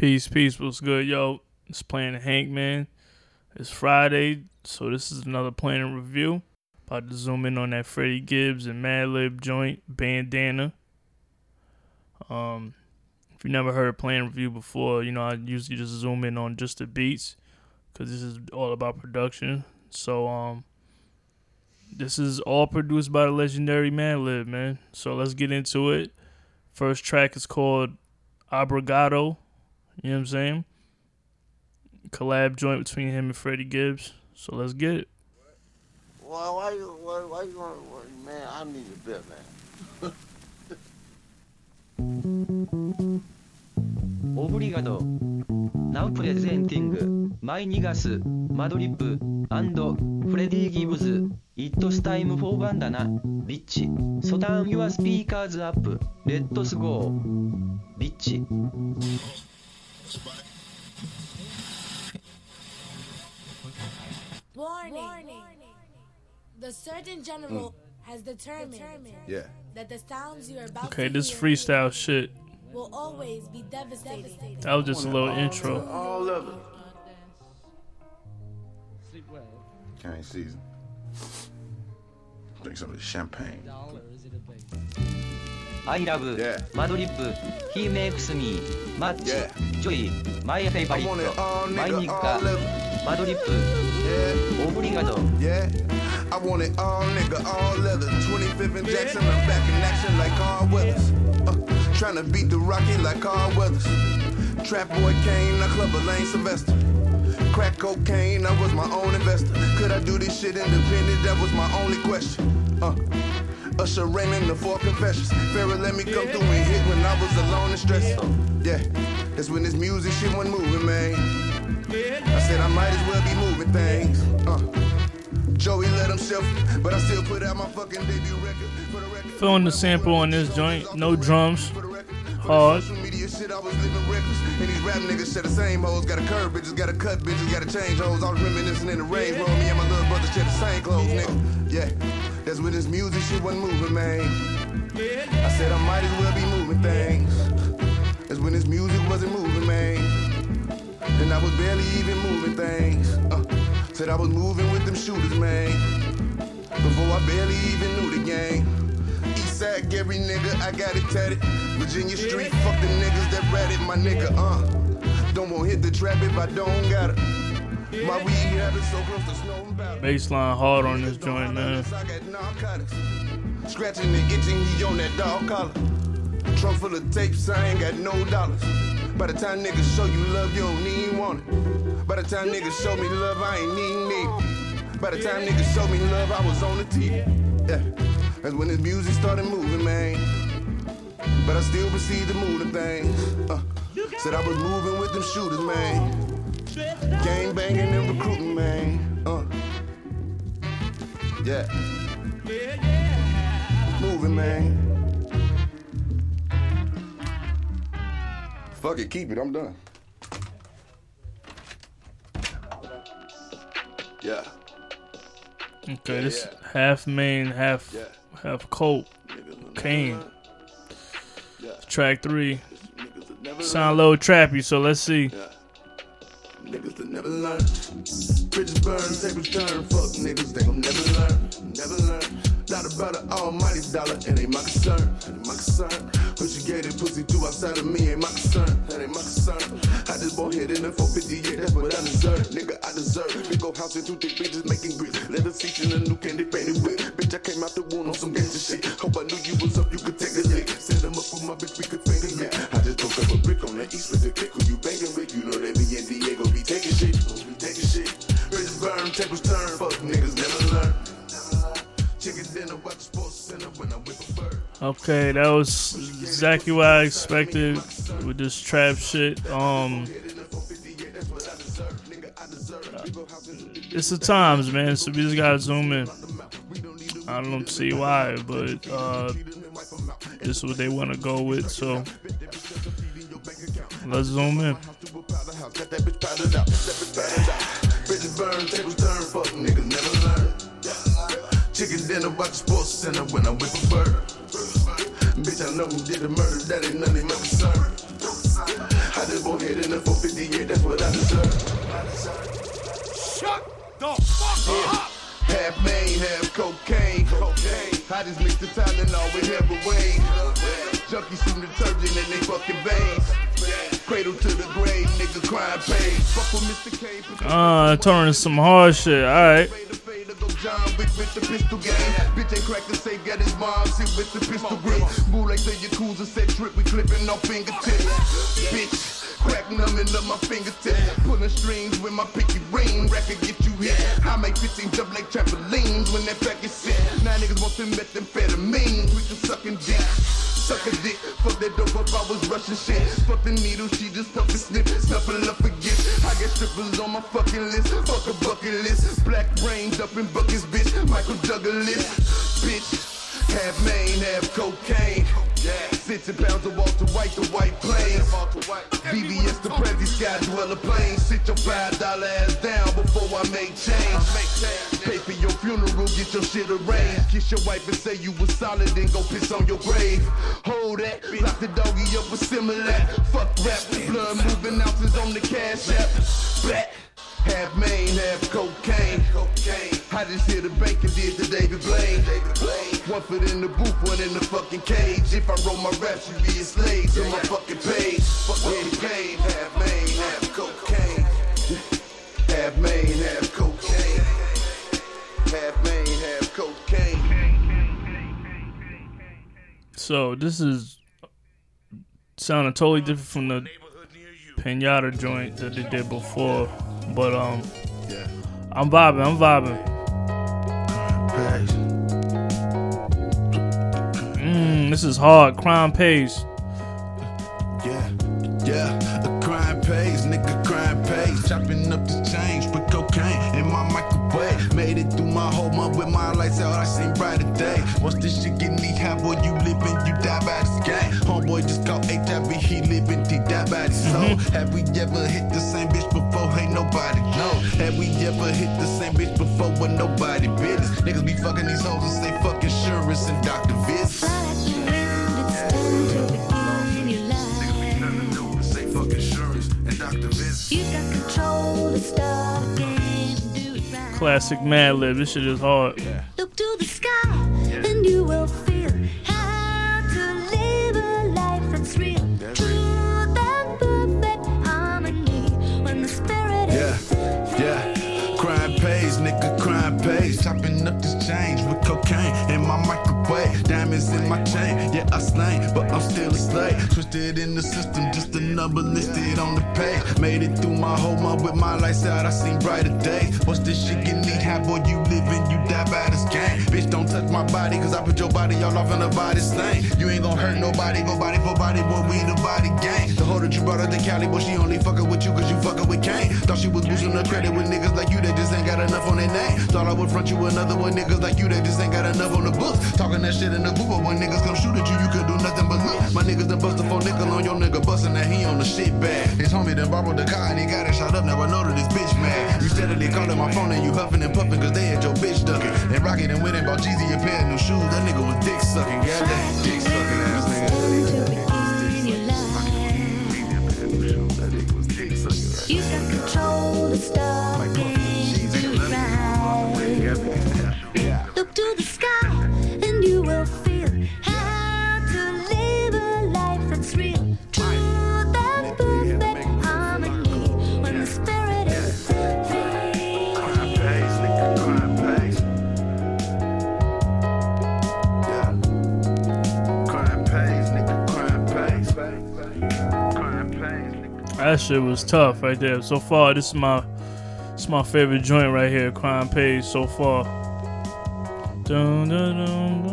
Peace, peace. What's good, yo? It's playing Hank, man. It's Friday, so this is another Planet Review. About to zoom in on that Freddie Gibbs and Madlib joint, Bandana. Um, if you never heard a Planet Review before, you know I usually just zoom in on just the beats, cause this is all about production. So um, this is all produced by the legendary Madlib, man. So let's get into it. First track is called Obrigado. You know what I'm saying? Collab joint between him and Freddie Gibbs. So let's get it. Why, why you, why, why you gonna, why- man, I need a bit, man. オブリガド Now presenting マイニガスマドリップフレディ・ギブズ It's time for bandana ビッチ So turn your speakers up Let's go ビッチ Warning. The Surgeon General hmm. has determined Yeah. that the sounds you are about Okay, to this hear freestyle shit. will always be devastating. That was just a little intro. All of it. Can't season. Drink some of this champagne. I love, yeah. He makes me, match yeah. joy, my favorite, my nigga, Madrip, yeah. obrigado. Yeah. I want it all, nigga, all leather. 25th and Jackson, I'm back in action like Carl weathers. Uh, trying to beat the Rocky like Carl weathers. Trap boy Kane, I club Elaine Sylvester. Crack cocaine, I was my own investor. Could I do this shit independent? That was my only question. Uh. Usher Raymond, the four confessions. Pharaoh let me come through and hit when I was alone and stressed. Yeah, that's when this music shit wasn't moving, man. I said I might as well be moving things. Uh, Joey let himself, but I still put out my fucking debut record. For the record. Throwing the sample on this joint, no drums. For the record. Hard. Media shit, I was living reckless. And these rap niggas said the same hoes. Got a curve, bitches, got a cut, bitches, got to change hoes. I was reminiscing in the rain. Me and my little brother share the same clothes, nigga. Yeah, that's when this music shit wasn't moving, man. I said I might as well be moving things. That's when this music wasn't moving, man. And I was barely even moving things. Uh, said I was moving with them shooters, man. Before I barely even knew the game. Eastside every nigga, I got it tatted. Virginia Street, fuck the niggas that ratted my nigga, uh. Don't want hit the trap if I don't got it. Baseline hard on this joint, man. I got narcotics. Scratching and itching, he on that dog collar. Trunk full of tapes, I ain't got no dollars. By the time niggas show you love, you don't even want it. By the time niggas show me love, I ain't need it. By the time niggas show me love, I was on the TV. Yeah, that's when this music started moving, man. But I still proceed to move the things. Uh, said I was moving with them shooters, man. Gang banging and recruiting, man. Uh, yeah. Moving, man. Fuck it, keep it. I'm done. Yeah. Okay, this half main, half Yeah. half colt. Kane. Track three. Niggas that never Sound a little trappy, so let's see. Niggas that never learn. Bridges burn, tables turn. Fuck niggas, they gon' never learn. Never learn. Not about the almighty dollar, it ain't my concern. Ain't my concern. Pussy pussy too outside of me, ain't my concern. That ain't my concern. I just bought hit in the 458, that's what I deserve. Nigga, I deserve. Big old house and two thick bitches making grits. Leather seats in a new candy painted whip. Bitch, I came out the wound on some gangster shit. Hope I knew you was up, you could take a lick. Set them up with my bitch, we could finger lick. I just broke up a brick on the east with the click. Bridges burn, tables turn. Fuck niggas never learn. Chicken dinner, watch the sports center when I whip a bird. Okay, that was exactly what I expected with this trap shit. Um, it's the times, man. So we just gotta zoom in. I don't see why, but uh, this is what they want to go with. So let's zoom in. Got that bitch powdered out, that bitch powdered out. Bridges burn, tables turn, fuck niggas never learn. Chicken dinner, watch the sports center when I whip a bird. Bitch, I know who did the murder, that ain't none of my concern. I live on head in the 458, that's what I deserve. Shut the fuck up! Half main, half cocaine. Cocaine. I just mix the Tylenol with heroin. Junkies some detergent in and they fucking veins. Cradle to the grave, nigga pain. Fuck with Mr. K. Uh, turning some hard shit. All right. Fade to fade to go John Wick with the pistol game. Bitch ain't cracked the safe, got his mom sit with the pistol grip. Move like the Yakuza set trip, we clipping off fingertips. Bitch. Crack numbing up my fingertips. Pulling strings with my pinky ring. Record get you hit. I make 15 jump like trampolines when that pack is sit. Now niggas want them methamphetamine. We can sucking dick. Dick, fuck that dope up, I was rushing shit. Fuck the needle, she just fucking snip, snuffle up again. I got strippers on my fucking list, fuck a bucket list. Black brains up in buckets, bitch, Michael Douglas, bitch. Half main, half cocaine. Yeah. 60 pounds of Walter White, the white planes. BBS, the Prezi Sky Dweller plane. Sit your five dollar ass down before I make change. Pay for your funeral, get your shit arranged. Kiss your wife and say you was solid, then go piss on your grave. Hold that, lock the doggy up with Similac. Fuck rap, blood moving ounces on the cash app. Back. Half main, half cocaine. I just hit the bank and did the David Blaine. Foot in the booth, one in the fucking cage. If I roll my raps, you be a slave to my fucking page. Fuck with the game. Half main, half cocaine. Half main, half cocaine. Half main, half cocaine. So this is sounding totally different from the Piñata joint that they did before. But um, Yeah. I'm vibing. I'm vibing. Pace. Mm, this is hard. Crime pays. Yeah, yeah, a crime pays, nigga, crime pays. Chopping up the change with cocaine in my microwave. Made it through my whole month with my lights out, I seen brighter day. Once this shit get me hot, boy, you living, you die by this game. Homeboy just HIV, he living, he die by. Have we ever hit the same bitch before? Ain't nobody know. Have we ever hit the same bitch before when nobody business? Niggas be fucking these hoes and say fuck insurance and doctor visits. Say fuck insurance and doctor visits. You got control to start the game, do it right. Classic Madlib. This shit is hard. Look to the sky, and you will change with cocaine in my Diamonds in my chain, yeah, I slain, but I'm still a slave. Twisted in the system, just a number listed on the page. Made it through my whole month with my lights out, I seen brighter days. What's this shit getting need? How boy, you living, you die by this game. Bitch, don't touch my body, cause I put your body all off in the body stain. You ain't gonna hurt nobody, go body for body, boy, we the body gang. The hoe that you brought up to Cali, boy, she only fucking with you cause you fucking with Kane. Thought she was boosting the credit with niggas like you that just ain't got enough on their name. Thought I would front you another one, niggas like you that just ain't got enough on the books. Talking that shit in the booth, but when niggas come shoot at you, you could do nothing but look. My niggas done bust a four nickel on your nigga, busting that he on the shit bag. His homie done borrowed the car and he got it shot up, now I know that this bitch mad. You steadily calling my phone and you huffing and puffing cause they had your bitch ducking. And Rocket and and bought Jeezy a pair of new shoes, that nigga was dick sucking, goddamn dick sucking ass nigga. in your life. That nigga That shit was tough right there. So far, this is my is my favorite joint right here. Crime pays so far. Dun, dun, dun.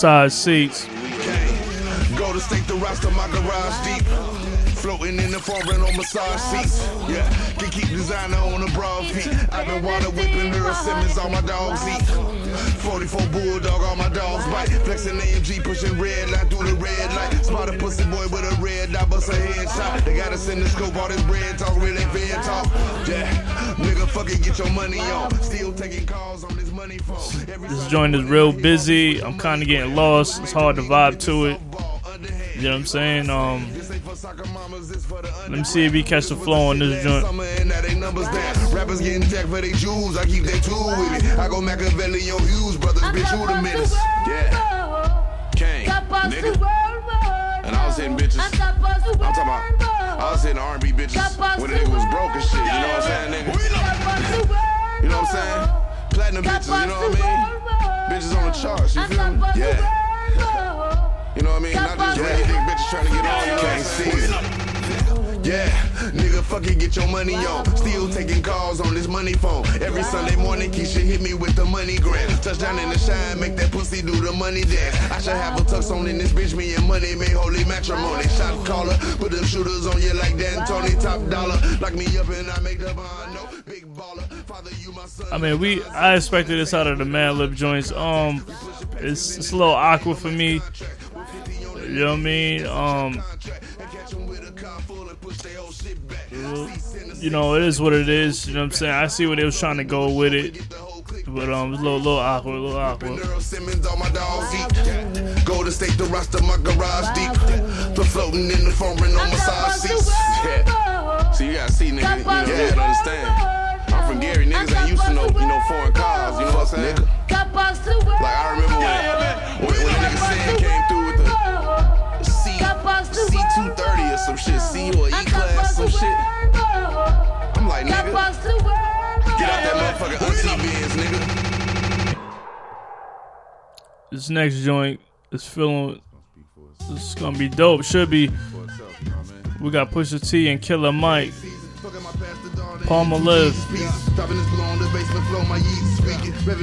Side seats. Go to the roster, my garage deep. Floating in the foreign on massage seats. Yeah, can keep designer on the broad feet. I've been water whipping Simmons, my dogs eat. 44 bulldog, my dogs bite. Flexing AMG, pushing red line through the red light. Spot a pussy boy with a red dot, bust a headshot. They got us in the scope, all this talk, really fan talk. Yeah, nigga, fuck it, get your money on. Still taking calls this money phone. Every This joint is real busy. I'm kind of getting lost. It's hard to vibe to it. You know what I'm saying? Um, let me see if we catch the flow on this joint. Summer and that ain't numbers down. Rappers getting tech for they jewels. I keep that tool with me. I go Machiavelli on Hughes, brothers, bitch, who the menace? Yeah. Kane, nigga. And I was hitting bitches. I'm talking about, I was hitting R&B bitches when the nigga was broke and shit. You know what I'm saying, nigga? You know what I'm saying? Platinum bitches, you know what I mean? Bitches on the charts, you feel me? Yeah. You know what I mean? Not just really dick bitches trying to get on, you can't see it. Yeah, nigga, fuck it, get your money on. Still taking calls on this money phone. Every Sunday morning, Keisha hit me with the money grant. Touchdown in the shine, make that pussy do the money dance. I should have a tux on in this bitch, me and money made holy matrimony. Shot caller, put them shooters on you like Dan Tony, top dollar. Lock me up and I make the bond. No, big baller. Father, you my son. I mean, we I expected this out of the Madlib joints. Um, it's, it's a little awkward for me. You know what I mean? Um, you know, it is what it is. You know what I'm saying? I see where they was trying to go with it, but um, it's a little, little awkward, a little awkward. Earl Simmons on my dog's eat. Go to state the roster, my garage deep. The floating in the foreign on massage seats. Yeah. So you gotta see, nigga, you know, you gotta understand. I'm Gary, niggas ain't used to no, you know, foreign cars, you know what I'm saying? Like I remember when, when, when a nigga Sin came through with the C, C230 or some shit, C or E class, some shit. I'm like, nigga, get out that motherfucking auntie Benz, nigga. This next joint is feeling. This is gonna be dope. Should be. We got Pusha T and Killer Mike. Palmolive. Dropping this blow on the basement my yeast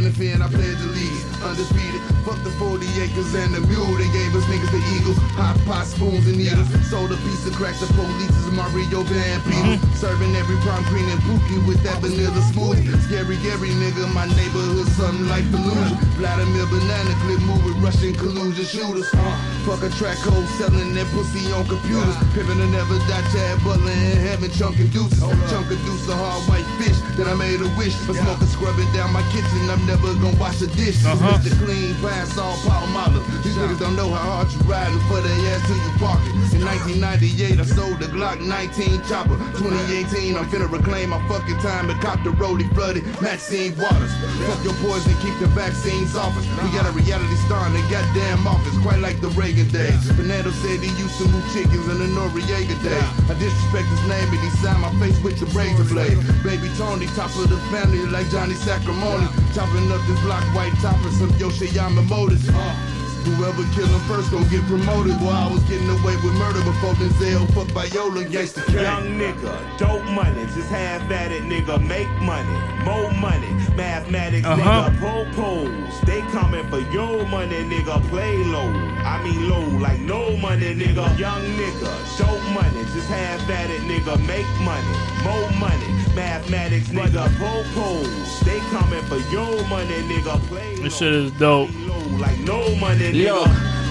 the fan, I pledge lead. Undisputed. Fuck the 40 acres and the mule. They gave us niggas the eagles, Hot pot, spoons, and needles. Sold a piece of crack. The police is Mario Van Peebles. Serving every prom queen and Pookie with that vanilla smoothie. Scary Gary nigga, my neighborhood, something like Fallujah. Vladimir Banana Clip move with Russian collusion shooters. Uh, fuck a track hole, selling that pussy on computers. Pimpin' to never die, Chad Butler in heaven, chunkin' deuces. Chunk a deuce, a hard white fish. Then I made a wish. But smoking scrubbing down my kitchen, I'm never gonna wash a dish. Uh-huh. Mr. Clean, pass all model. These niggas don't know how hard you riding for their ass till you park it. In 1998, I sold the Glock 19 chopper. 2018, I'm finna reclaim my fucking time and cop the rollie flooded Maxine Waters. Fuck your poison, keep the vaccines off us. We got a reality star in the goddamn office, quite like the Reagan days. Fernando said he used to move chickens in the Noriega days. I disrespect his name and he signed my face with the razor blade. Baby Tony, top of the family like Johnny Sacrimoni. Chopping up this block white topper, some Yoshiyama motors. Whoever kill him first gon' get promoted. Boy, I was getting away with murder before Denzel fucked Viola and Gangsta King. Young nigga, dope money, just half at it, nigga, make money, more money, mathematics, Uh-huh. nigga, propose. They coming for your money, nigga, play low. I mean low, like no money, nigga. Young nigga, dope money, just half at it, nigga, make money, more money, mathematics, nigga, propose. They coming for your money, nigga, play low. This shit is dope. Like no money. Look,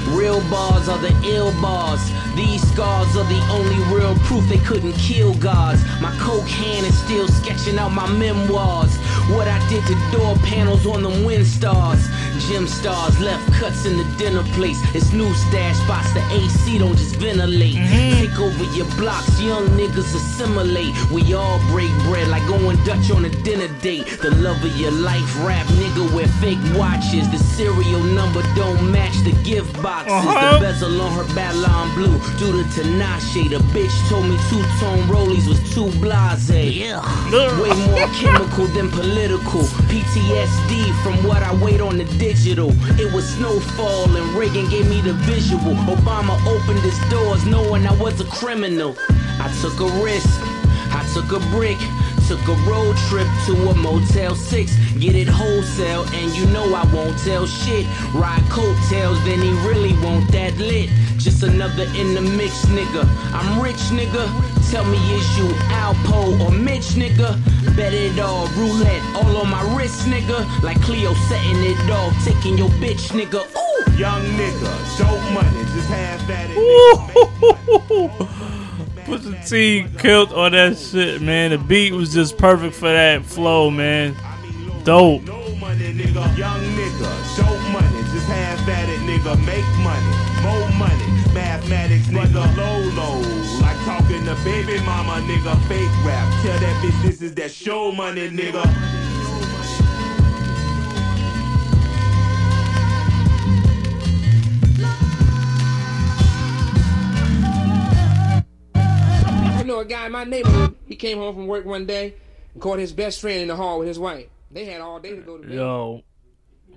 real bars are the ill bars. These scars are the only real proof they couldn't kill gods. My coke hand is still sketching out my memoirs. What I did to door panels on the wind stars. Gym stars left cuts in the dinner place. It's new stash spots, the AC don't just ventilate. Take over your blocks, young niggas assimilate. We all break bread like going Dutch on a dinner date. The love of your life, rap nigga wear fake watches. The serial number don't match the gift boxes. Uh-huh. The bezel on her Babylon blue due to Tinashe. The bitch told me two tone rollies was too blase. Yeah. Way more chemical than political. PTSD from what I wait on the digital. It was snowfall and Reagan gave me the visual. Obama opened his doors knowing I was a criminal. I took a risk. I took a brick took a road trip to a Motel 6. Get it wholesale, and you know I won't tell shit. Ride coattails, then he really won't that lit. Just another in the mix, nigga. I'm rich, nigga. Tell me, is you Alpo or Mitch, nigga? Bet it all, roulette, all on my wrist, nigga. Like Cleo setting it off, taking your bitch, nigga. Ooh! Young nigga, dope money, just half bad at the T killed on that shit, man. The beat was just perfect for that flow, man. Dope. Young nigga, dope money, just half at it, nigga. Make money, more money, mathematics, nigga. Low, low, like talking to baby mama, nigga. Fake rap, tell that bitch this is that show money, nigga. Guy in my neighborhood. He came home from work one day and caught his best friend in the hall with his wife. They had all day to go to bed. Yo,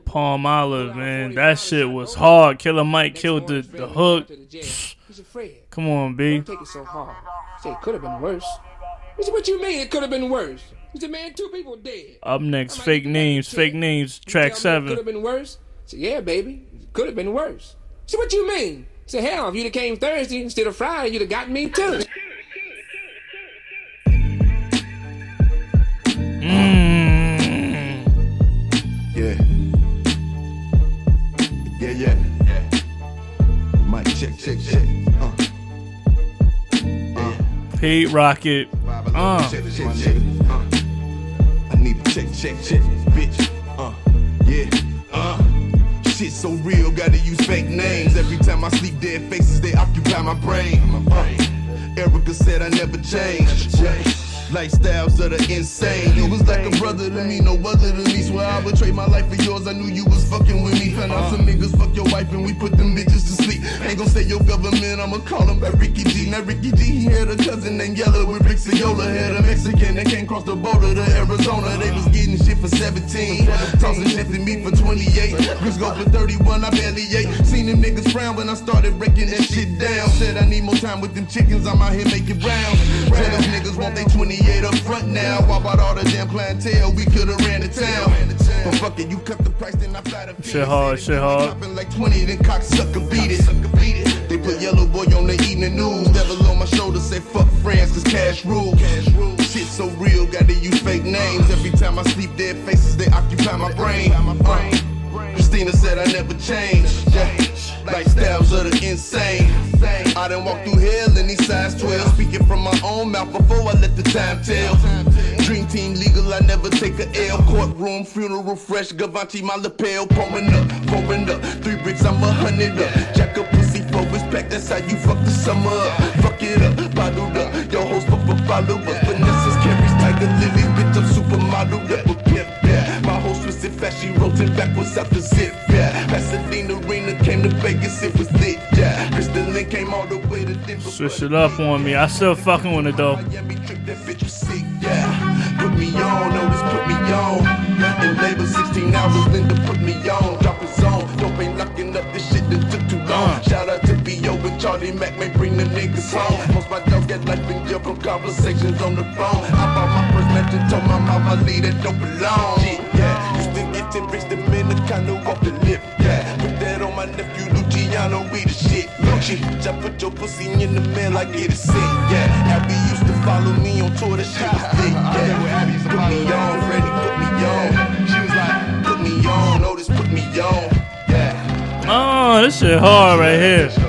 Palmolive, man. That shit was hard. Killer Mike killed the, the hook. He's afraid. Come on, B. Don't take it so hard. Say it could have been worse. He said, "What you mean it could have been worse?" He said, "Man, two people dead." Up next, fake names. Fake names. Track seven. Could have been worse. I said, "Yeah, baby, could have been worse." He said, "What you mean?" I said, "Hell, if you'd have came Thursday instead of Friday, you'd have got me too." Mic check, check, check. Uh. Pete Rocket. Uh. Check, check, check. Uh. I need to check, check, check, bitch. Uh. Yeah. Uh. Shit so real, gotta use fake names. Every time I sleep, dead faces, they occupy my brain. Uh. Erica said I never change. Lifestyles that are insane. You was like a brother to me, no other to me. Swear I would trade my life for yours. I knew you was fucking with me. Found out some uh. niggas fuck your wife and we put them bitches to sleep. Ain't gon' say your government, I'ma call him by Ricky G. Now Ricky G, he had a cousin named Yellow with Rick. Had a Mexican that came across the border to Arizona. They was getting shit for 17. Tossing shit to me for 28. Chris go for 31, I barely ate. Seen them niggas frown when I started breaking that shit down. Said I need more time with them chickens, I'm out here making rounds. Tell those niggas want they 28 up front now. Why about all the damn clientele? We could've ran the town. But fuck it, you cut the price, then I fly the Shit hard, shit hard. Like 20, then cocksucker beat it. They put Yellow Boy on the evening news. Devil on my shoulder, say fuck friends, cause cash rules. Shit so real, gotta use fake names. Every time I sleep, dead faces, they occupy my brain. Uh, Christina said I never change. Yeah. Lifestyles are the insane. I done walk through hell in these size 12. Speaking from my own mouth before I let the time tell. Dream team legal, I never take a L. Courtroom, funeral fresh, Gavanti, my lapel. Pouring up, pouring up. Three bricks, I'm a hundred up. Jack up pussy for respect, that's how you fuck the summer up. Fuck it up, bottled up. Your host for follow up. Vanessa's carries Tiger Lily, bitch, I'm supermodel up. with pimp, yeah. Fast, she rolled backwards out the zip, yeah. Pasadena Arena came to Vegas, it was lit, yeah. Crystal came all the way to Denver. Switch it up on me. I still fucking with it though. Miami trip, that bitch was sick, yeah. Put me on, notice put me on. In labor 16 hours, Linda put me on. Drop his zone, dope ain't locking up this shit that took too long. Uh. Shout out to B.O. and Charlie Mack, may bring the niggas home. Most my dogs get life in jail from conversations on the phone. I bought my first mansion, told my mama leave that don't belong. Shit, yeah. Used to get 10 bricks, the Dominicano off the lip, yeah. Put that on my nephew Luciano, we the shit. Gucci, just put your pussy in the mail, I get it sick, yeah. Abby used to follow me on tour, that shit was thick, yeah. Put me on, Freddie, put me on. She was like, put me on, Otis, put me on, yeah. Oh, this shit hard right here.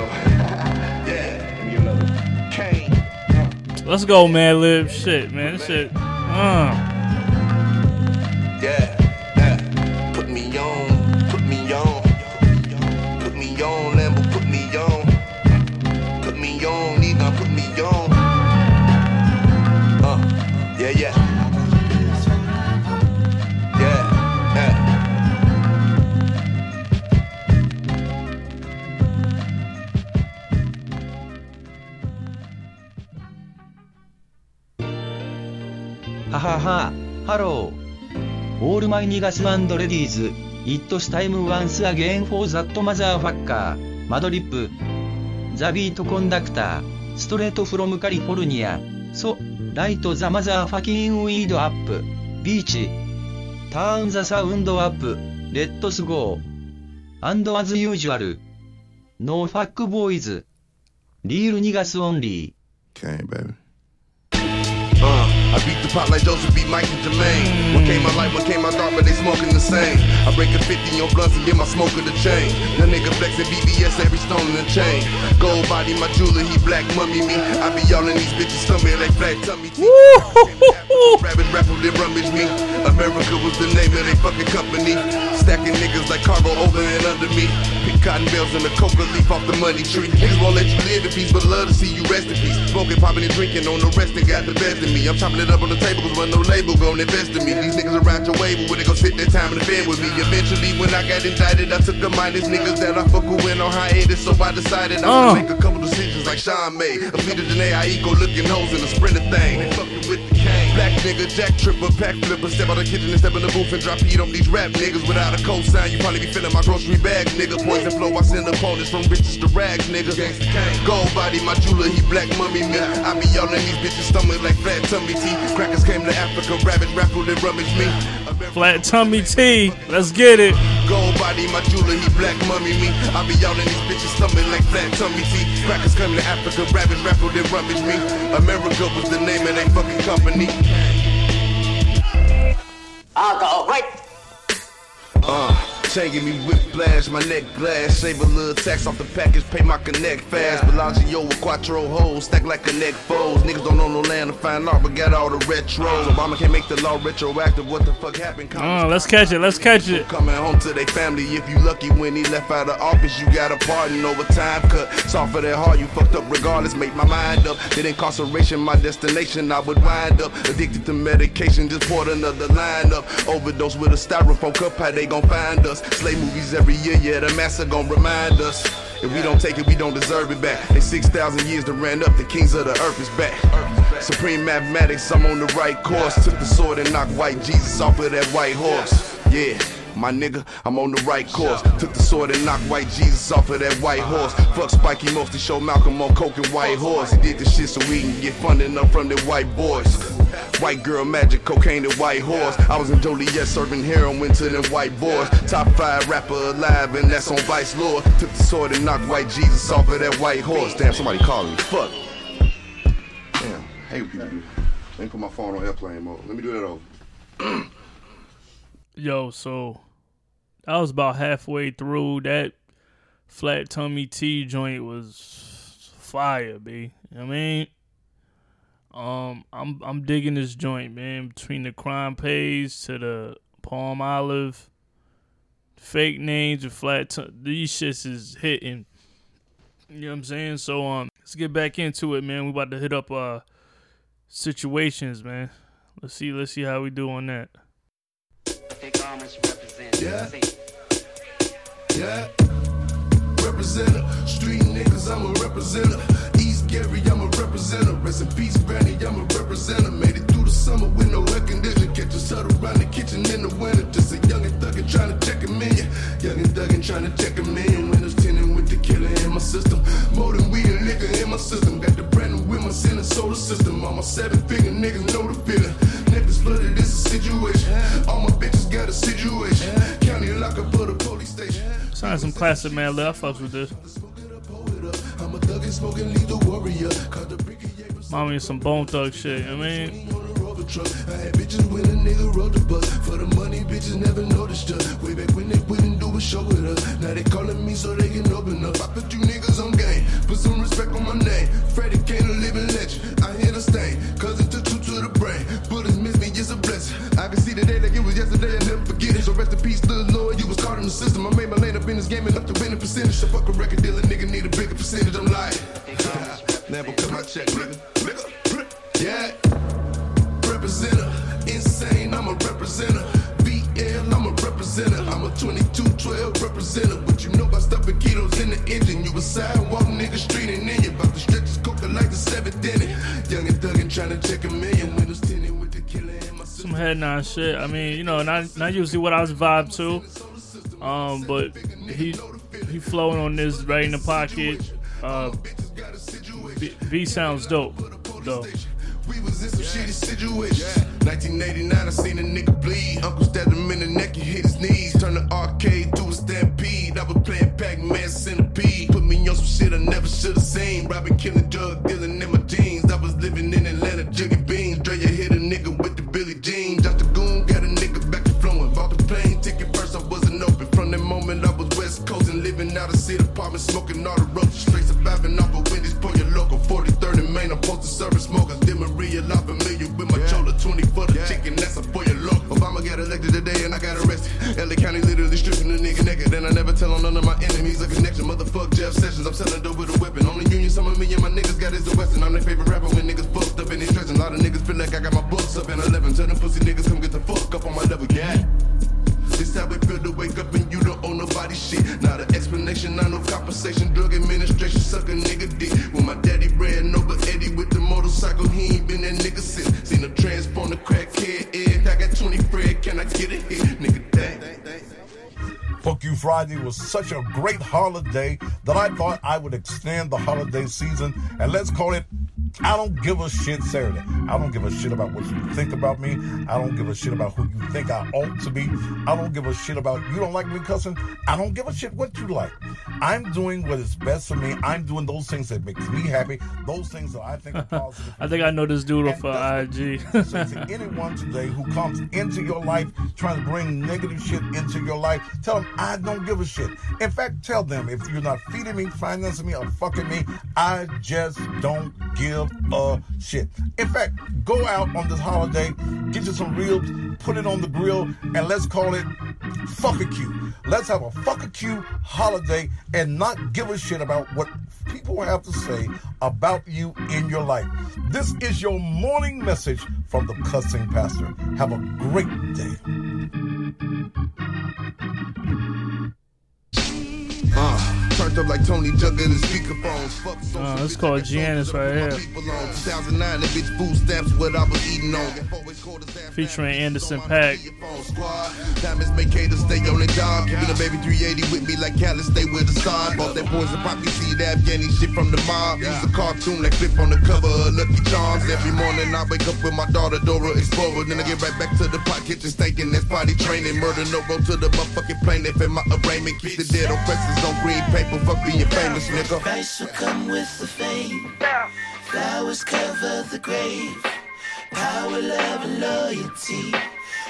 Let's go, man. Lib shit, man. This shit. Uh. ニガスレディーズ、It Time Once Again for That Motherfucker、マドリップ、ザ・ビート・コンダクター、ストレート・フロム・カリフォルニア、ソ、ライト・ザ・マザー・ファキン・ウィード・アップ、ビーチ、ターン・ザ・サウンド・アップ、レッドス・ゴー、アンド・アズ・ユージュアル、ノー・ファック・ボーイズ、リール・ニガス・オンリー。Okay, baby. Beat the pop like Joseph beat Mike and Jermaine. One came my light, one came my dark, but they smoking the same. I break a 50 on blunts and get my smoker the chain. The nigga flexing BBS every stone in the chain. Gold body, my jeweler, he black mummy me. I be y'all these bitches stomach like flat tummy. Rabbit raffle, they rummage me. America was the name of they fucking company. Stacking niggas like cargo over and under cotton bales and a coca leaf off the money tree. Niggas won't let you live in peace, but love to see you rest in peace. Smoking, popping, and drinking on the rest and got the best of me. I'm chopping it up on the table cause when no label gon' invest in me. These niggas around your way, but when they gon' spit their time in the bed with me. Eventually, when I got indicted, I took a minus niggas that I fuck with went on hiatus, so I decided I'm Uh. gonna make a couple decisions like Sean made. A Peter Janae, I eco looking hoes in a sprinter thing. Nigga, jack tripper, pack flipper, step out the kitchen and step in the booth and drop heat on these rap niggas without a cosign. You probably be feeling my grocery bag, nigga. Poison flow, I send opponents from riches to rags, nigga. Gold body, my jeweler, he black mummy me. I be y'all in these bitches' stomach like flat tummy tea. Crackers came to Africa, rabbit raffled and rummaged me. Flat tummy T. Let's get it. Gold body, my jeweler, he black mummy me. I be all in these bitches' stomach like flat tummy tea. Crackers come to Africa, rabbit raffled and rummaged me. America was the name of they fucking company. Alcohol, right? Uh, give me whiplash, my neck glass. Save a little tax off the package, pay my connect fast. Bellagio with quattro holes, stack like connect foes. Niggas don't know no land to find art, but got all the retros. Obama can't make the law retroactive. What the fuck happened? Uh, let's catch it. Let's catch it. Coming home to their family. If you lucky when he left out of office, you got a pardon over time cut. Soft for that hard, you fucked up regardless. Make my mind up. Did incarceration my destination? I would wind up addicted to medication. Just poured another line up. Overdose with a styrofoam cup. How they gon' find us? Slave movies every year. Yeah, the master gon' remind us. If we don't take it, we don't deserve it back. They 6,000 years to ran up, the kings of the earth is back. Supreme mathematics, I'm on the right course. Took the sword and knocked white Jesus off of that white horse. Yeah. My nigga, I'm on the right course. Took the sword and knocked white Jesus off of that white horse. Fuck Spikey most to show Malcolm on coke and white horse. He did this shit so we can get funding up from the white boys. White girl magic, cocaine and white horse. I was in Joliet serving heroin to them white boys. Top five rapper alive, and that's on Vice Lord. Took the sword and knocked white Jesus off of that white horse. Damn, somebody calling me. Fuck. Damn, hey people. Let me put my phone on airplane mode. Let me do that over. Yo, so I was about halfway through that flat tummy T joint was fire, b. I mean, um, I'm I'm digging this joint, man. Between the crime pays to the Palmolive, fake names and flat tum- these shits is hitting. You know what I'm saying? So um, let's get back into it, man. We about to hit up uh situations, man. Let's see, let's see how we do on that. Yeah. Yeah. Representer. Street niggas, I'm a representer. East Gary, I'm a representer. Rest in peace, Granny, I'm a representer. Made it through the summer with no air conditioning. Catch us huddled around the kitchen in the winter. Just a young and thuggin' trying to check in. Yeah. Young and thuggin' trying to check him in. Windows tinted with the killer in my system. More than weed and liquor in my system. Got the brand new with my center solar system. All my seven figure niggas know the feeling. Niggas flooded, it's a situation. All my bitches got a situation. County lock up for the police station. Sound like some classic man. I fucks with this. Thug smoking lethal warrior. The brick Mommy some bone thug shit. You know what I mean, truck. I had bitches when a nigga rode the bus. For the money, bitches never noticed us. Way back when they wouldn't do a show with us. Now they calling me so they can open up. I put you niggas on game. Put some respect on my name. Freddie Kane, a living legend. I hear the stain. Cause it took the brain. Bullets miss me, it's a blessing. I can see the day like it was yesterday. I never forget it. So rest in peace, little Lord. You was caught in the system. I made my lane up in this game enough to win a percentage. So fuck a record dealer, nigga need a bigger percentage. I'm lying. Never cut my check, nigga. Nigga. Yeah. Representer. Representer. I'm a 2212 representer. What you know about stuffing kilos in the engine? You a sidewalk nigga, street and in you. About to stretch his coca like the seventh inning. Young and thuggin' trying to check a million. Windows tinted with the killer in my some head nod shit. I mean, you know, not not usually what I was vibe to. Um, but he he flowing on this right in the pocket. Uh, B, B sounds dope though. We was in some shitty situations. 1989, I seen a nigga bleed. Uncle stabbed him in the neck and hit his knees. Turned the arcade to a stampede. I was playing Pac-Man Centipede. Put me on some shit I never should've seen. Robbing, killing, drug dealing in my jeans. I was living in Atlanta, jigging beans. Dre, you hit a nigga with the Billie Jean. Just a goon, got a nigga back to flowing. Bought the plane ticket first, I wasn't open. From that moment, I was West Coast and living out of city apartment, smoking all the roaches. Straight surviving off of Wendy's, pour your local 43rd and Main. I'm posted serving smokers. Did Maria lot familiar with my chola 20 for the chicken. That's a for your local. Obama got elected today and I got arrested. LA County literally stripping the nigga naked. And I never tell on none of my enemies a connection. Motherfuck Jeff Sessions. I'm selling dope with a weapon. Only union some of me and my niggas got is the Western. I'm their favorite rapper when niggas fucked up in they stressing. A lot of niggas feel like I got my books up in 11. Tell them pussy niggas come get the fuck up on my level, yeah. How it feel to wake up and you don't nobody shit. Not an explanation, not no compensation. Drug administration, suck a nigga dick. When my daddy ran over Eddie with the motorcycle, he ain't been that nigga since. Seen egg. I got 20 Fred, can I get it hit? Nigga, dang. Fuck You Friday was such a great holiday that I thought I would extend the holiday season and let's call it I don't give a shit Saturday. I don't give a shit about what you think about me. I don't give a shit about who you think I ought to be. I don't give a shit about you don't like me cussing. I don't give a shit what you like. I'm doing what is best for me. I'm doing those things that makes me happy. Those things that I think are positive. I think I know this dude off uh, for IG. to anyone today who comes into your life trying to bring negative shit into your life, tell them I don't give a shit. In fact, tell them if you're not feeding me, financing me, or fucking me, I just don't give a uh, shit. In fact, go out on this holiday, get you some ribs, put it on the grill, and let's call it fuck a Q. Let's have a fuck a Q holiday and not give a shit about what people have to say about you in your life. This is your morning message from the cussing pastor. Have a great day. Turned up like Tony Jugger the speakerphones. Fuck social Uh, it's called Giannis right here, people on. 2009, that bitch food stamps what I was eating on. Featuring Anderson .Paak. Squad. Diamonds make haters stay on their job. Keeping a baby 380 with me like Callus, stay with the side. Bought that poison poppy seed, Afghani shit from the mob. Use a cartoon that clip on the cover of Lucky Charms. Every morning I wake up with my daughter Dora Explorer. Then I get right back to the pot kitchen stinking. That's potty training. Murder no road to the motherfucking plane. If in my arraignment, keep the dead oppressors on green paper. Fuck being famous, nigga. Price will come with the fame. Flowers cover the grave. Power, love, and loyalty.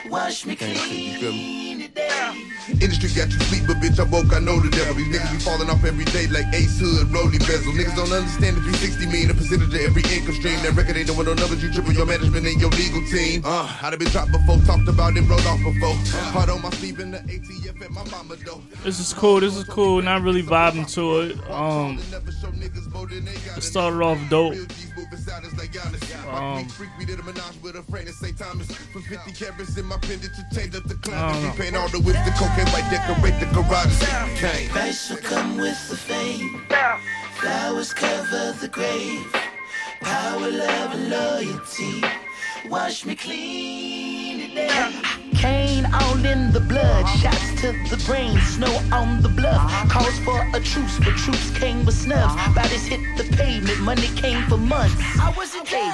Wash me clean today. Industry got you sleep, but bitch, I woke, I know the devil. These niggas be falling off every day like Ace Hood, Rolly Bezel. Niggas don't understand the 360 mean a percentage of every income stream. That record ain't doing no numbers, you triple your management and your legal team. Uh, I'd have been dropped before, talked about it, wrote off before. Hard on my sleeve in the ATF at my mama though. This is cool. This is cool. Not really vibing to it. Um, it started off dope. Um, We did a menage with a friend at St. Thomas. For 50 carats in my pendant to change up the I climate. We paint all the whips, the cocaine white, decorate the garage. Cane. Price will come with the fame. Flowers cover the grave. Power, love, and loyalty. Wash me clean today. Cane all in the blood, shots to the brain, snow on the bluff. Calls for a truce, but truce came with snubs. Bodies hit the pavement, money came for months. I wasn't paid.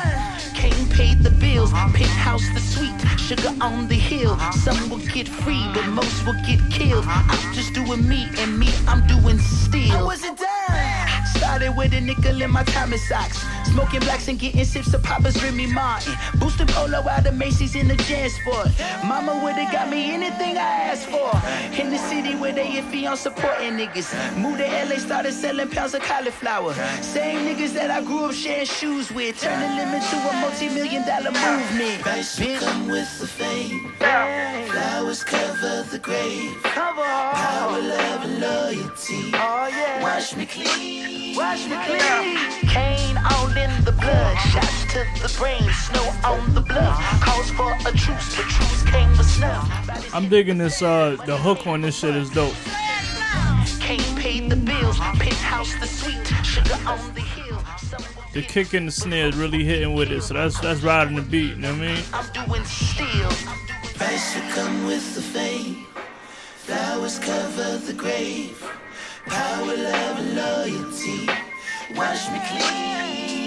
Cane paid the bills, penthouse the suite, sugar on the hill. Some will get free, but most will get killed. I'm just doing me, and me, I'm doing still. I wasn't done. Started with a nickel in my Thomas socks. Smoking blacks and getting sips of Papa's Remy Martin. Boosting polo out of Macy's in the jazz sport. Mama would've got me anything I asked for. In the city where they iffy on supporting niggas. Moved to LA, started selling pounds of cauliflower. Same niggas that I grew up sharing shoes with. Turning them into a multi-million dollar movement. Price will come with the fame. Flowers cover the grave. Power, love, and loyalty. Oh, Wash me clean. Wash me clean. All in the blood, shots to the brain, snow on the bluff. Calls for a truce, but truce came with snuff. I'm digging this. Uh, the hook on this shit is dope. Cane paid the bills, penthouse the suite, sugar on the hill. The kick and the snare is really hitting with it, so that's that's riding the beat. You know what I mean? I'm doing still. Price will come with the fame. Flowers cover the grave. Power, love, and loyalty. Wash me clean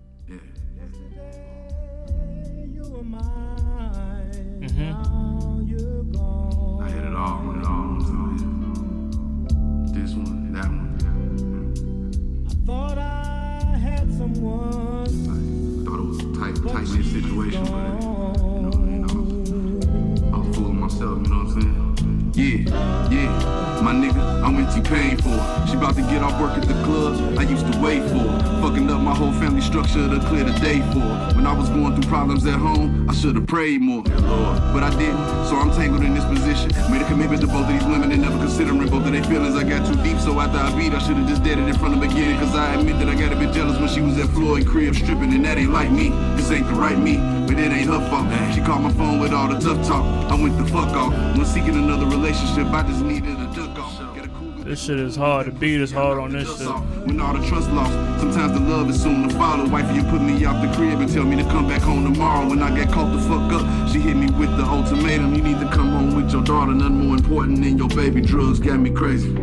Floyd crib stripping, and that ain't like me. This ain't the right me, but it ain't her fault. She called my phone with all the tough talk. I went the fuck off. When seeking another relationship, I just needed a duck off. Get This shit is hard. The beat is hard on this shit. when all the trust lost. Sometimes the love is soon to follow. Wife, you put me out the crib and tell me to come back home tomorrow. When I got caught the fuck up, she hit me with the ultimatum. You need to come home with your daughter. Nothing more important than your baby. Drugs got me. Crazy.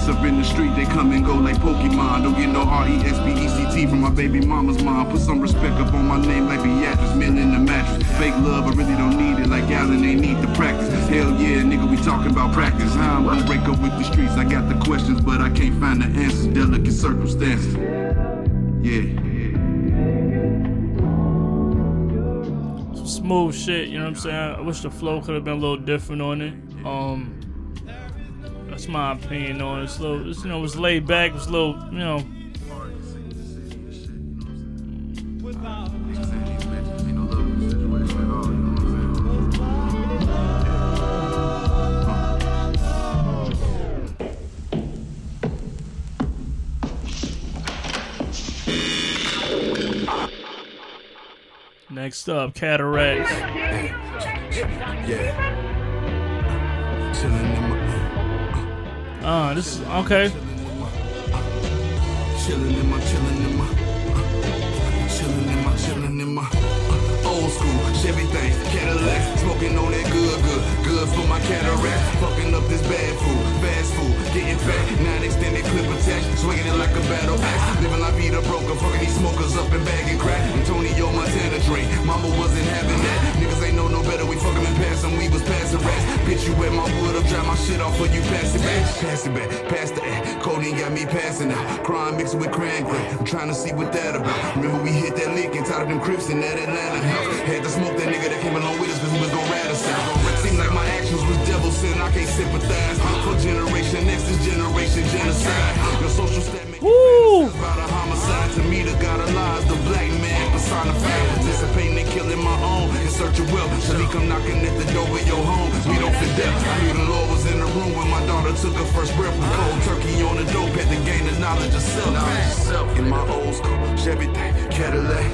Searching up in the street, they come and go like Pokemon. Don't get no R E S P E C T from my baby mama's mom. Put some respect up on my name like Beatrice, mill in the mattress. Fake love, I really don't need it like Allen, they need the practice. Hell yeah, nigga, we talking about practice. How I'm gonna break up with the streets. I got the questions, but I can't find the answers. Delicate circumstances. Yeah. Smooth shit, you know what I'm saying? I wish the flow could have been a little different on it. Um my opinion on it. It's a little it's, you know, it was laid back, it was a little, you know, Next up, cataracts. Yeah. Uh, this is okay. Chillin' in my, chillin' in my, chillin' in my, chillin' in my uh, old school Chevy things, Cadillac, smoking on that good, good, good for my cataract. Fucking up this bad food, fast food, getting fat, nine extended clip attached, swinging it like a battle axe. Living like Peter broker, fucking these smokers up and bagging crack. Antonio Montana drink, mama wasn't having that. Niggas ain't know no better, we fucking and pass them, we was passing rats. Bitch, you wet my wood up, dry my shit off, when you pass it back. Pass it back, pass the act. Codeine got me passing out. Crime mixed with cran. I'm trying to see what that about. Remember we hit that lick and tied up them crips in that Atlanta house. Had to smoke that nigga that came along with us cause he was gon' rat us out. Seemed like my actions was devil sin, I can't sympathize. For generation X is generation genocide. Your social statement Woo! about a homicide. To me, the god of lies, the black man personified. Participating in killing my own in search of wealth. Shall he come knocking at the door of your home? We don't fit death. I knew the Lord was in the room when my daughter took her first breath. With cold turkey on the dope, had to gain the knowledge of self. In my old school Chevy thing, Cadillac.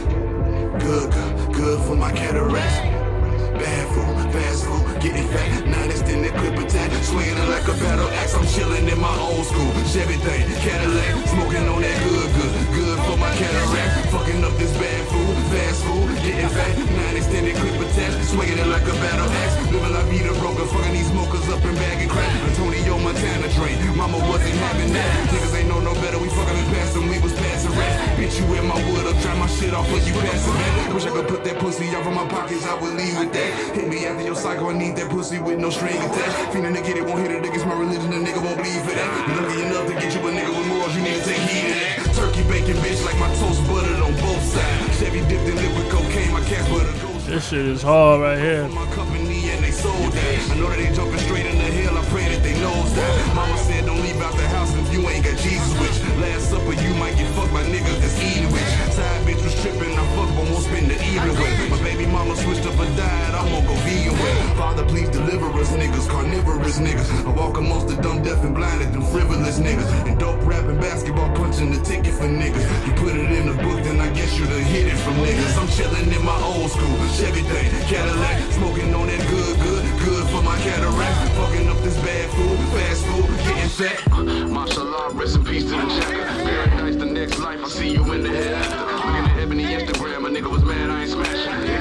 Good, good, good for my cataracts. Bad food, fast food, getting fat. Nine extended clip attack, swinging like a battle axe. I'm chilling in my old school Chevy thing, Cadillac, smoking on that good, good, good for my cataract. Fucking up this bad food, fast food, getting fat. Nine extended clip attack, swinging it like a battle axe. Living like Peter Broker, fucking these smokers up in bag and crack. Antonio Montana drink, mama wasn't having that. Niggas ain't know no better, we fucking and passing, we was passing rats. Bitch, you in my wood shit off when you pass it back. Wish I could put that pussy out of my pockets, I would leave with that. Hit me after your cycle, I need that pussy with no string attached. Feeling to get it, won't hit it, nigga's my religion, the nigga won't believe it. that. Lucky enough to get you a nigga with morals, you need to take heed of that. Turkey bacon bitch like my toast buttered on both sides. Chevy dipped in liquid cocaine, my butter goes. This shit is hard right here. My company and they sold that. I know that they jumping straight in the I pray that they that. Mama said don't leave out the house if you ain't got Jesus, which last supper you might get my niggas is eating with. Side bitch was tripping, I fuck, but won't spend the evening with. My baby mama switched up and died, I'm gonna go vegan with. Father, please deliver us niggas, carnivorous niggas. I walk amongst the dumb, deaf, and blinded, them frivolous niggas. And dope rapping, basketball punching the ticket for niggas. You put it in the book, then I guess you done hit it from niggas. I'm chilling in my old school, Chevy thing, Cadillac, smoking on that good, good, good my. Fucking up this bad food, fast food, getting fat. Mashallah, rest in peace to the jacker. Paradise, the next life, I see you in the hereafter. Looking at Ebony Instagram, a nigga was mad, I ain't smashing.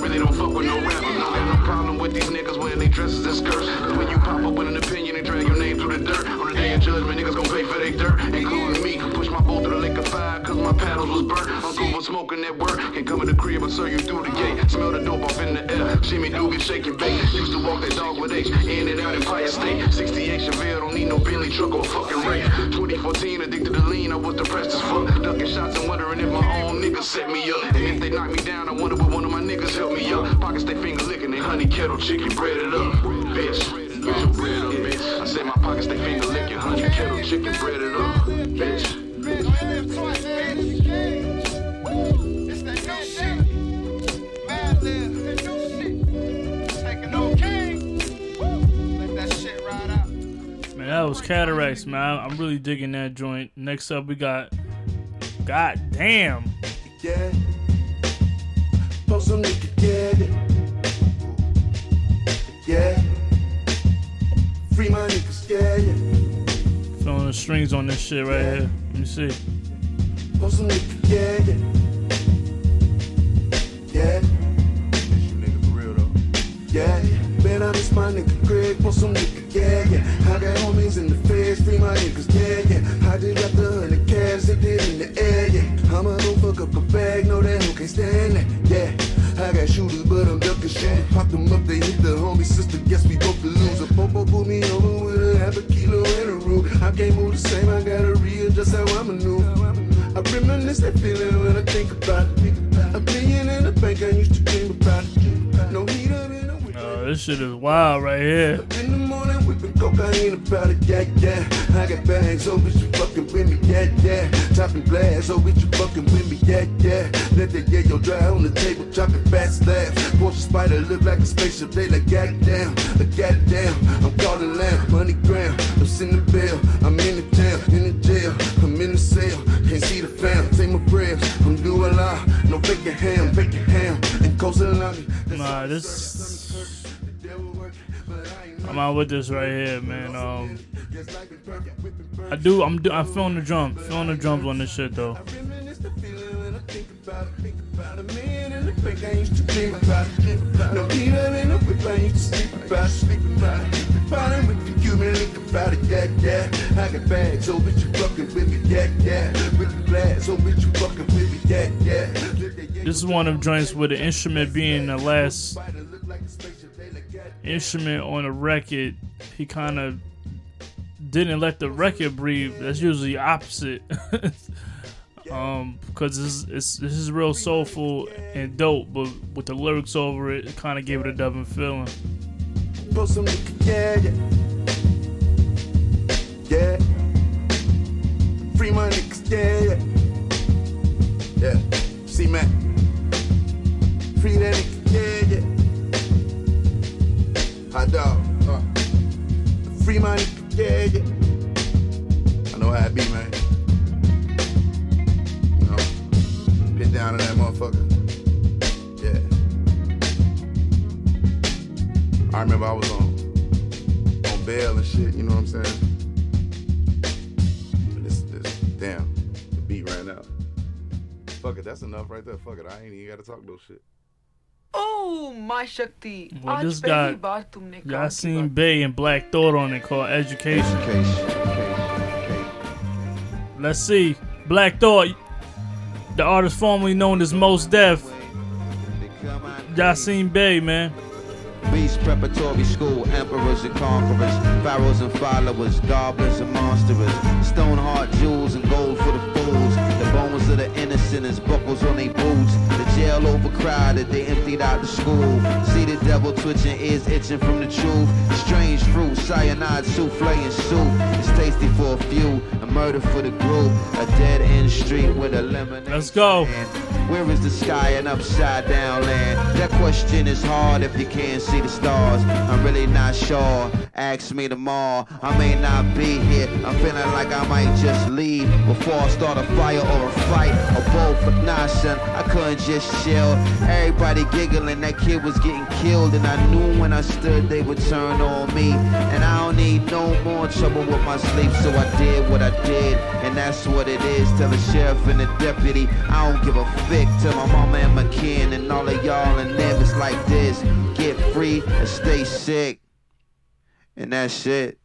Really don't fuck with no rapper. No, got no problem with these niggas wearing they dresses and skirts. Cause when you pop up with an opinion and drag your name through the dirt, on the day of judgment, niggas gon' pay for their dirt. Including me, push my boat through the lake of fire, cause my paddles was burnt. Uncle was smoking that work, can't come in the crib, I serve you through the gate. Smell the dope off in the air, Jimmy Dugan shaking bait. Used to walk that dog with H, in and out in Fire State. 68 Chevelle, don't need no Bentley truck or fucking Ray. 2014, addicted to lean, I was depressed as fuck. Ducking shots and wondering if my own niggas set me up. And if they knock me down, I wonder what one of my niggas help me up. Pockets they finger licking, they honey kettle chicken bread it up. Bitch, get your bread up, bitch. I said my pockets they finger licking, honey kettle chicken bread it up. Bitch. Man, that was Cataracts, man. I'm really digging that joint. Next up, we got. God damn. Yeah. Post some nigga, yeah, yeah. Yeah. Free my niggas, yeah, yeah. Feeling the strings on this shit right here. Let me see. Post some nigga, yeah, yeah. Yeah. Yeah, man, I miss my nigga Craig for some nigga, yeah, yeah. I got homies in the feds, free my niggas, yeah, yeah. I did got the hundred cash, they did in the air, yeah. I'ma go fuck up a bag, no that who can't stand that, yeah. I got shooters, but I'm ducking shit. Pop them up, they hit the homie sister, guess we both the loser. Popo pulled me over with a half a kilo in a room. I can't move the same, I gotta readjust how I'm maneuver. I reminisce that feeling when I think about it. A billion in the bank, I used to dream about it. This shit is wild right here. in the morning, whipping cocaine about it, yeah, yeah. I got bags, oh, bitch, you fucking with me, yeah, yeah. Topping glass, oh, bitch, you fucking with me, yeah, yeah. Let that yeah, yo, dry on the table, chopping fat slabs. Porsche spider look like a spaceship, they like, goddamn, like, goddamn. I'm calling lamb, money gram, I'm sending bill. I'm in the town, in the jail, I'm in the cell. Can't see the fam, take my prayers. I'm doing law, no bacon ham, bacon ham, and me. Nah, this. I'm out with this right here, man. Um, I do. I'm. Do, I'm feeling the drum. Feeling the drums on this shit though. About it, you with me, yeah, yeah. Fucking with me, yeah, yeah. This is one of joints with the instrument being the last instrument on a record. He kind of didn't let the record breathe. That's usually opposite. um, because this, is real soulful and dope, but with the lyrics over it, it kind of gave it a Devin feeling. Yeah, yeah. Yeah. Free my niggas, yeah, yeah. Yeah. See, man. Free that. Hot dog. Uh. Free nigga, yeah, yeah. I know how it be, man. You know, get down to that motherfucker. Yeah. I remember I was on on bail and shit, you know what I'm saying? This, this, damn, the beat ran out. Fuck it, that's enough right there. Fuck it, I ain't even gotta talk no shit. Oh, my Shakti. Well, this guy, Yasiin Bey and Black Thought on it called Education. Education. Let's see. Black Thought, the artist formerly known as Mos Def. Yasiin Bey, man. Beast Preparatory School, emperors and conquerors, pharaohs and followers, goblins and monsters, stone heart jewels and gold for the fools, the bones of the innocent as buckles on their boots, the jail overcrowded, they emptied out the school. See the devil twitching, ears itching from the truth. Strange fruit, cyanide, souffle and soup. It's tasty for a few, a murder for the group. A dead end street with a lemon. Let's go. Where is the sky and upside down land? That question is hard if you can't see the stars. I'm really not sure. Ask me tomorrow. I may not be here. I'm feeling like I might just leave before I start a fire or a fight or both. Nah, son, I couldn't just chill. Everybody giggling, that kid was getting killed, and I knew when I stood they would turn on me. And I don't need no more trouble with my sleep, so I did what I did, and that's what it is. Tell the sheriff and the deputy, I don't give a fick. Tell my mama and my kin and all of y'all and them it's like this. Get free and stay sick. And that's it.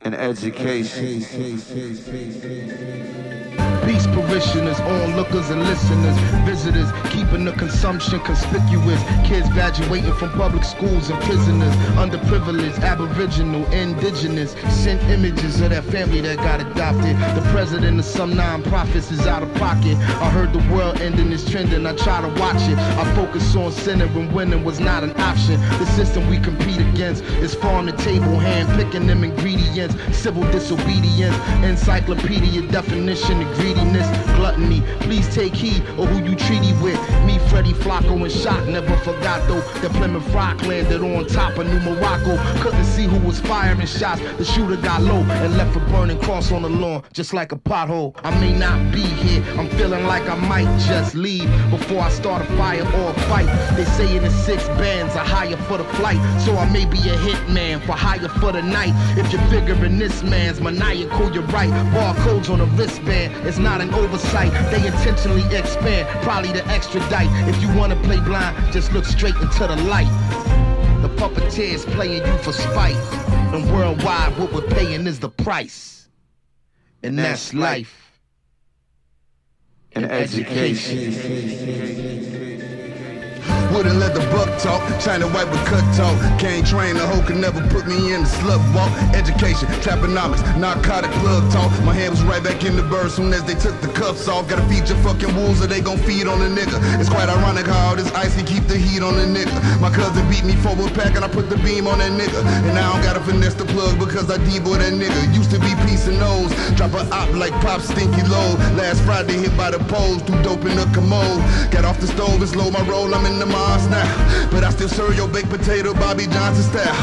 And education. Peace parishioners, onlookers and listeners, visitors, keeping the consumption conspicuous. Kids graduating from public schools and prisoners, underprivileged, aboriginal, indigenous, sent images of that family that got adopted. The president of some non-profits is out of pocket. I heard the world ending is trending, I try to watch it. I focus on sinning when winning was not an option. The system we compete against is farm to table, hand picking them ingredients, civil disobedience, encyclopedia definition, greediness, gluttony. Please take heed of who you treaty with. Me, Freddie Flacco, and Shock never forgot though The Plymouth Rock landed on top of New Morocco. Couldn't see who was firing shots. The shooter got low and left a burning cross on the lawn, just like a pothole. I may not be here. I'm feeling like I might just leave before I start a fire or a fight. They say in the six bands I hire for the flight, so I may be a hitman for hire for the night. If you're figuring this man's maniacal, you're right. Barcodes on the wristband, it's not an oversight. They intentionally expand, probably to extradite. If you wanna play blind, just look straight into the light. The puppeteers playing you for spite. And worldwide, what we're paying is the price. And that's life. And education. Wouldn't let the buck talk, China white with cut talk. Can't train a hoe, could never put me in the slug walk. Education, traponomics, narcotic plug talk. My hand was right back in the bird soon as they took the cuffs off. Gotta feed your fucking wolves or they gon' feed on the nigga. It's quite ironic how all this icy keep the heat on the nigga. My cousin beat me for a pack and I put the beam on that nigga. And now I don't gotta finesse the plug because I deboy that nigga. Used to be peace and nose, drop a op like pop stinky low. Last Friday hit by the poles, do dope in the commode. Got off the stove, it's low my roll, I'm in the Mars now. But I still serve your baked potato, Bobby Johnson style.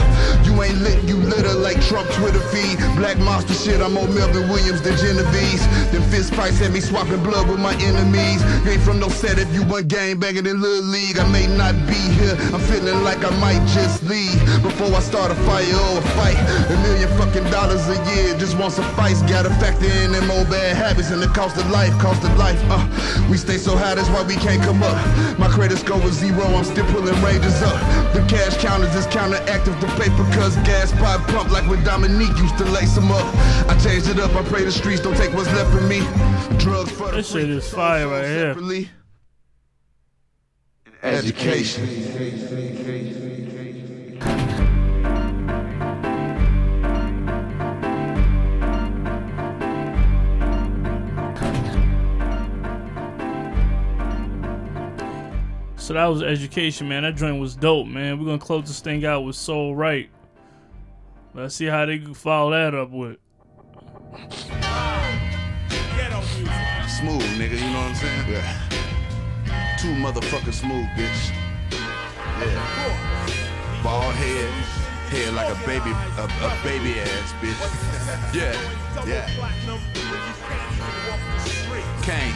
You ain't lit, you litter like Trump Twitter feed. Black monster shit, I'm more Melvin Williams than Genovese. Then Fist Price had me swapping blood with my enemies. You ain't from no set if you want game banging in Little League. I may not be here, I'm feeling like I might just leave. Before I start a fire or a fight. A million fucking dollars a year just won't suffice. Gotta factor in them old bad habits and the cost of life, cost of life. Uh, we stay so high, that's why we can't come up. My credit score was zero, I'm still pulling ranges up. The cash counters is counteractive to paper cause gas pipe pump like when Dominique used to lace them up. I changed it up, I pray the streets don't take what's left of me. Drugs for the This shit is fire right here. separately. So that was education, man. That joint was dope, man. We're gonna close this thing out with Soul Right. Let's see how they can follow that up with. Smooth, nigga, you know what I'm saying? Yeah. Too motherfucking smooth, bitch. Yeah. Bald head, head like a baby, a, a baby ass, bitch. Yeah, yeah. Kane.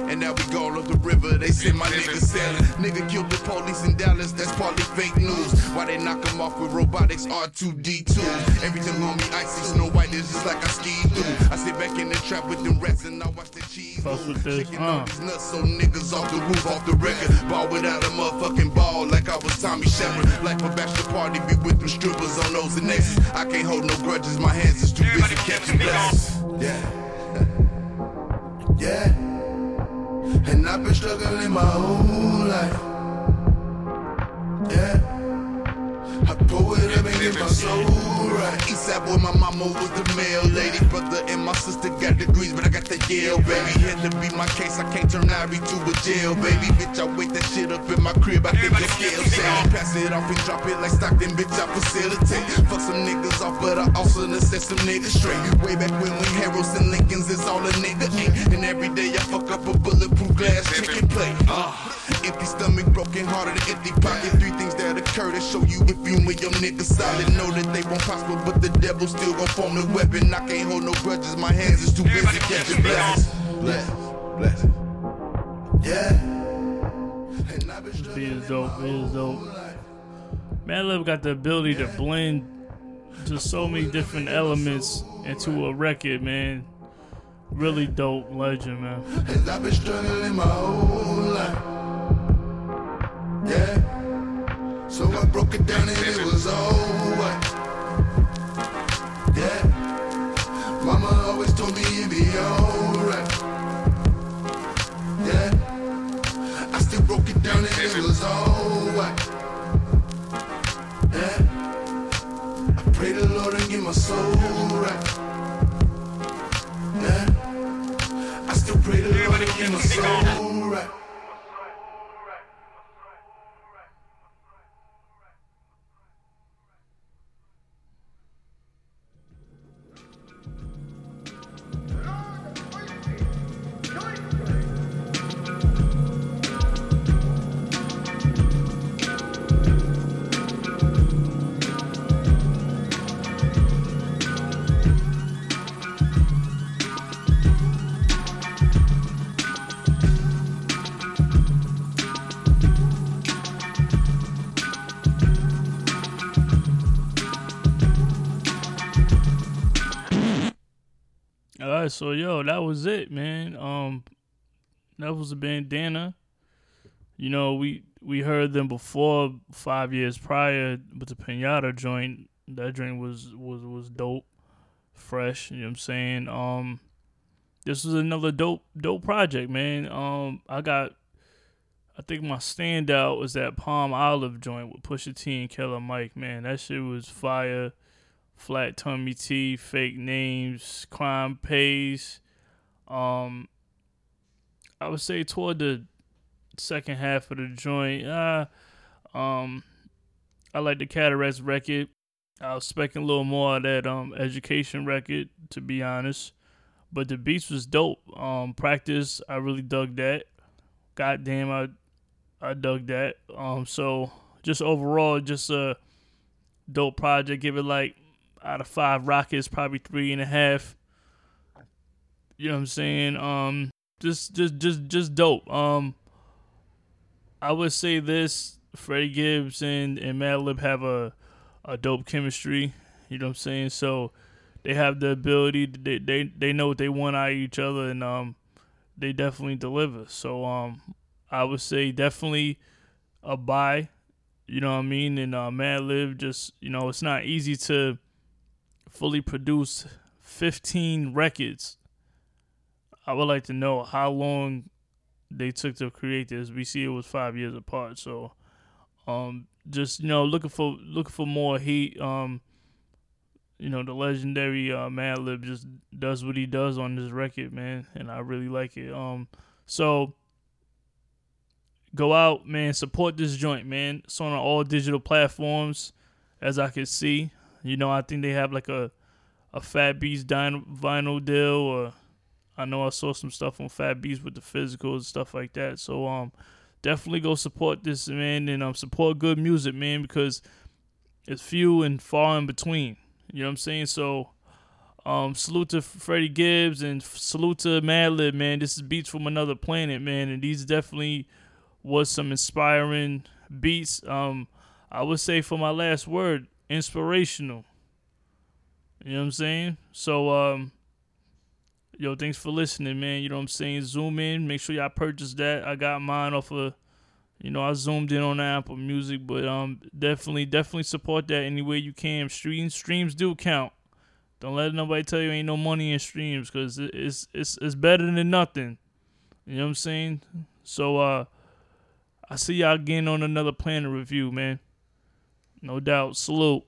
And now we gone up the river, they send my nigga sailing. Nigga killed the police in Dallas, that's partly fake news. Why they knock him off with robotics R2D2? Everything on me icy, snow white is just like I skied through. I sit back in the trap with them rats and I watch the cheese. Fuck with this, Shaking uh. all these nuts, so niggas off the roof, off the record. Ball without a motherfucking ball, like I was Tommy Shepard. Like a bachelor party, be with them strippers on those and X's. I can't hold no grudges, my hands is too busy catching blessings. Yeah. Yeah. And I've been struggling my whole life. Yeah. I up and get get my soul right. Eastside boy, my mama was the mail lady. Brother and my sister got degrees, but I got the Yale, baby. Had to be my case, I can't turn Ivy to a jail, baby. Bitch, I wait that shit up in my crib, I think the scale say. Pass it off and drop it like Stockton, bitch, I facilitate. Fuck some niggas off, but I also set some niggas straight. Way back when we Harrows and Lincolns is all a nigga ain't. And every day I fuck up a bulletproof glass chicken plate. Uh, empty stomach, broken heart, and empty pocket. Three things that occur to show you if you and your niggas solid. Know that they won't prosper, but the devil still gon' form the weapon. I can't hold no grudges, my hands is too busy catching blessings. Blessings, blessings. Yeah. Be as dope, be as dope. Madlib got the ability to blend just so many different elements into a record, man. Really dope legend, man. Yeah. So I broke it down and it was alright. Yeah. Mama always told me it'd be alright. Yeah. I still broke it down and it was alright. Yeah. I pray the Lord and get my soul right. Yeah. I still pray the Lord and get my soul right. So yo, that was it, man. Um, that was a bandana. You know, we we heard them before five years prior with the Piñata joint. That joint was was was dope, fresh. You know what I'm saying? Um, this was another dope dope project, man. Um, I got. I think my standout was that Palmolive joint with Pusha T and Killer Mike. Man, that shit was fire. Flat Tummy Tea, Fake Names, Crime Pays. Um, I would say toward the second half of the joint, uh, um, I like the Cataracts record. I was expecting a little more of that um education record, to be honest. But the beats was dope. Um, practice, I really dug that. Goddamn, I I dug that. Um, so just overall, just a dope project. Give it like out of five rockets, probably three and a half. You know what I'm saying? Um, just just just just dope. Um, I would say this: Freddie Gibbs and and Madlib have a a dope chemistry. You know what I'm saying? So they have the ability. They they they know what they want out of each other, and um, they definitely deliver. So um, I would say definitely a buy. You know what I mean? And uh, Madlib just you know it's not easy to fully produced 15 records. I would like to know how long they took to create this. We see it was five years apart, so um, just you know looking for looking for more heat. Um, you know the legendary uh, Madlib just does what he does on this record, man, and I really like it. Um, so go out, man, support this joint, man. It's on all digital platforms, as I can see. You know, I think they have like a a Fat Beats dyn- vinyl deal, or I know I saw some stuff on Fat Beats with the physical and stuff like that. So um, definitely go support this man and um support good music, man, because it's few and far in between. You know what I'm saying? So um, salute to Freddie Gibbs and salute to Madlib, man. This is beats from another planet, man, and these definitely was some inspiring beats. Um, I would say for my last word, inspirational. You know what I'm saying? So, um, yo, thanks for listening, man. You know what I'm saying? Zoom in. Make sure y'all purchase that. I got mine off of, you know, I zoomed in on Apple Music, but um, definitely, definitely support that any way you can. Streams, streams do count. Don't let nobody tell you ain't no money in streams, cause it's it's it's better than nothing. You know what I'm saying? So, uh, I see y'all again on another Planet review, man. No doubt. Salute.